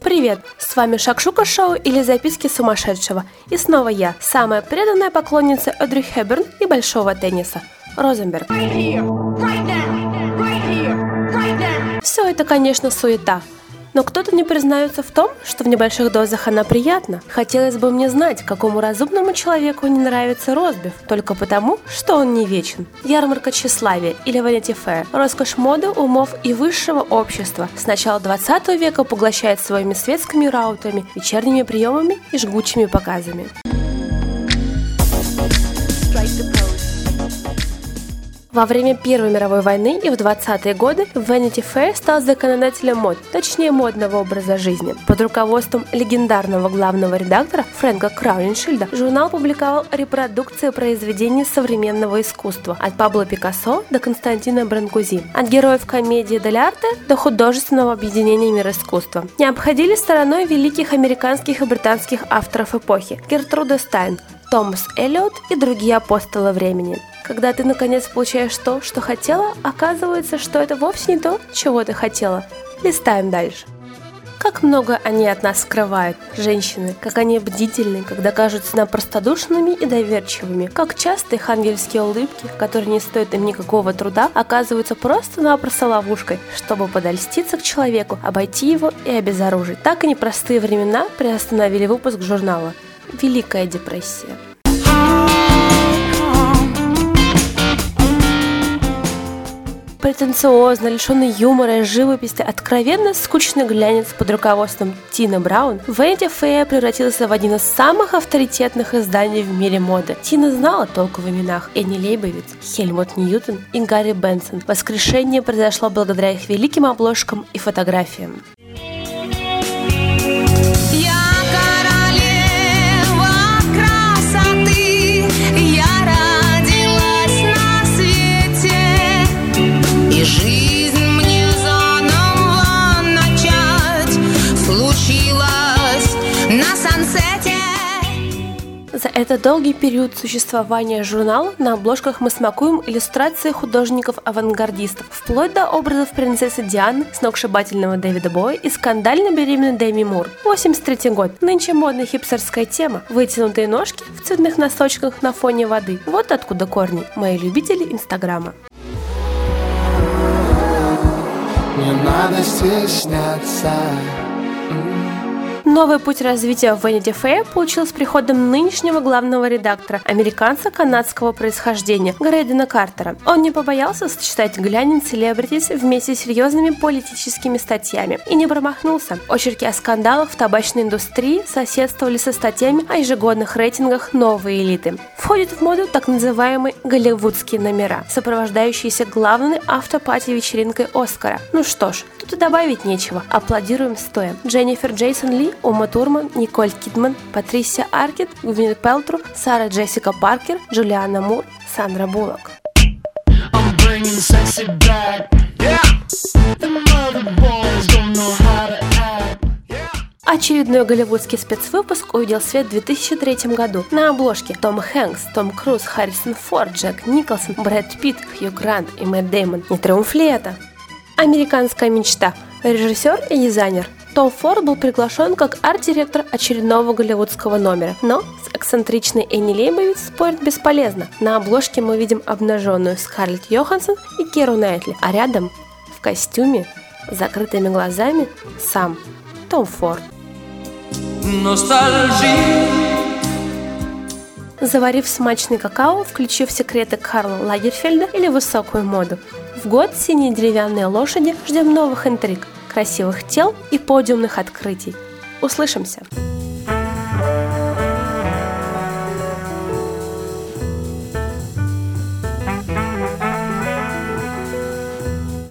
Привет! С вами Шакшука Шоу или Записки сумасшедшего. И снова я, самая преданная поклонница Одри Хэбберн и большого тенниса. Розенберг. Все это, конечно, суета. Но кто-то не признается в том, что в небольших дозах она приятна. Хотелось бы мне знать, какому разумному человеку не нравится розбив, только потому, что он не вечен. Ярмарка тщеславия или Vanity Fair – роскошь моды, умов и высшего общества с начала 20 века поглощает своими светскими раутами, вечерними приемами и жгучими показами. Во время Первой мировой войны и в 20-е годы Vanity Fair стал законодателем мод, точнее модного образа жизни. Под руководством легендарного главного редактора Фрэнка Краулиншильда журнал публиковал репродукции произведений современного искусства от Пабло Пикассо до Константина Бранкузи, от героев комедии Дель до художественного объединения мира искусства. Не обходили стороной великих американских и британских авторов эпохи Гертруда Стайн, Томас Эллиот и другие апостолы времени. Когда ты наконец получаешь то, что хотела, оказывается, что это вовсе не то, чего ты хотела. Листаем дальше. Как много они от нас скрывают, женщины, как они бдительны, когда кажутся нам простодушными и доверчивыми, как часто их ангельские улыбки, которые не стоят им никакого труда, оказываются просто-напросто ловушкой, чтобы подольститься к человеку, обойти его и обезоружить. Так и непростые времена приостановили выпуск журнала «Великая депрессия». Претенциозно, лишенный юмора и живописи, откровенно скучный глянец под руководством Тины Браун, Vanity Fair превратился в один из самых авторитетных изданий в мире моды. Тина знала толк в именах Энни Лейбовиц, Хельмут Ньютон и Гарри Бенсон. Воскрешение произошло благодаря их великим обложкам и фотографиям. За этот долгий период существования журнала на обложках мы смакуем иллюстрации художников-авангардистов, вплоть до образов принцессы Дианы, сногсшибательного Дэвида Боя и скандально беременной Дэми Мур. 83 год. Нынче модная хипстерская тема. Вытянутые ножки в цветных носочках на фоне воды. Вот откуда корни. Мои любители Инстаграма. Не надо стесняться Новый путь развития в Vanity Fair получил с приходом нынешнего главного редактора, американца канадского происхождения Грейдена Картера. Он не побоялся сочетать глянец селебритис вместе с серьезными политическими статьями и не промахнулся. Очерки о скандалах в табачной индустрии соседствовали со статьями о ежегодных рейтингах новой элиты. Входит в моду так называемые голливудские номера, сопровождающиеся главной автопати вечеринкой Оскара. Ну что ж, тут и добавить нечего. Аплодируем стоя. Дженнифер Джейсон Ли Ума Турман, Николь Кидман, Патрисия Аркет, Гвинет Пелтру, Сара Джессика Паркер, Джулиана Мур, Сандра Буллок. Очередной голливудский спецвыпуск увидел свет в 2003 году. На обложке Том Хэнкс, Том Круз, Харрисон Форд, Джек Николсон, Брэд Питт, Хью Грант и Мэтт Деймон. Не триумф ли это? Американская мечта. Режиссер и дизайнер том Форд был приглашен как арт-директор очередного голливудского номера, но с эксцентричной Энни Лейбовиц спорить бесполезно. На обложке мы видим обнаженную Скарлетт Йоханссон и Керу Найтли, а рядом в костюме с закрытыми глазами сам Том Форд. Заварив смачный какао, включив секреты Карла Лагерфельда или высокую моду. В год синие деревянные лошади ждем новых интриг – красивых тел и подиумных открытий. Услышимся!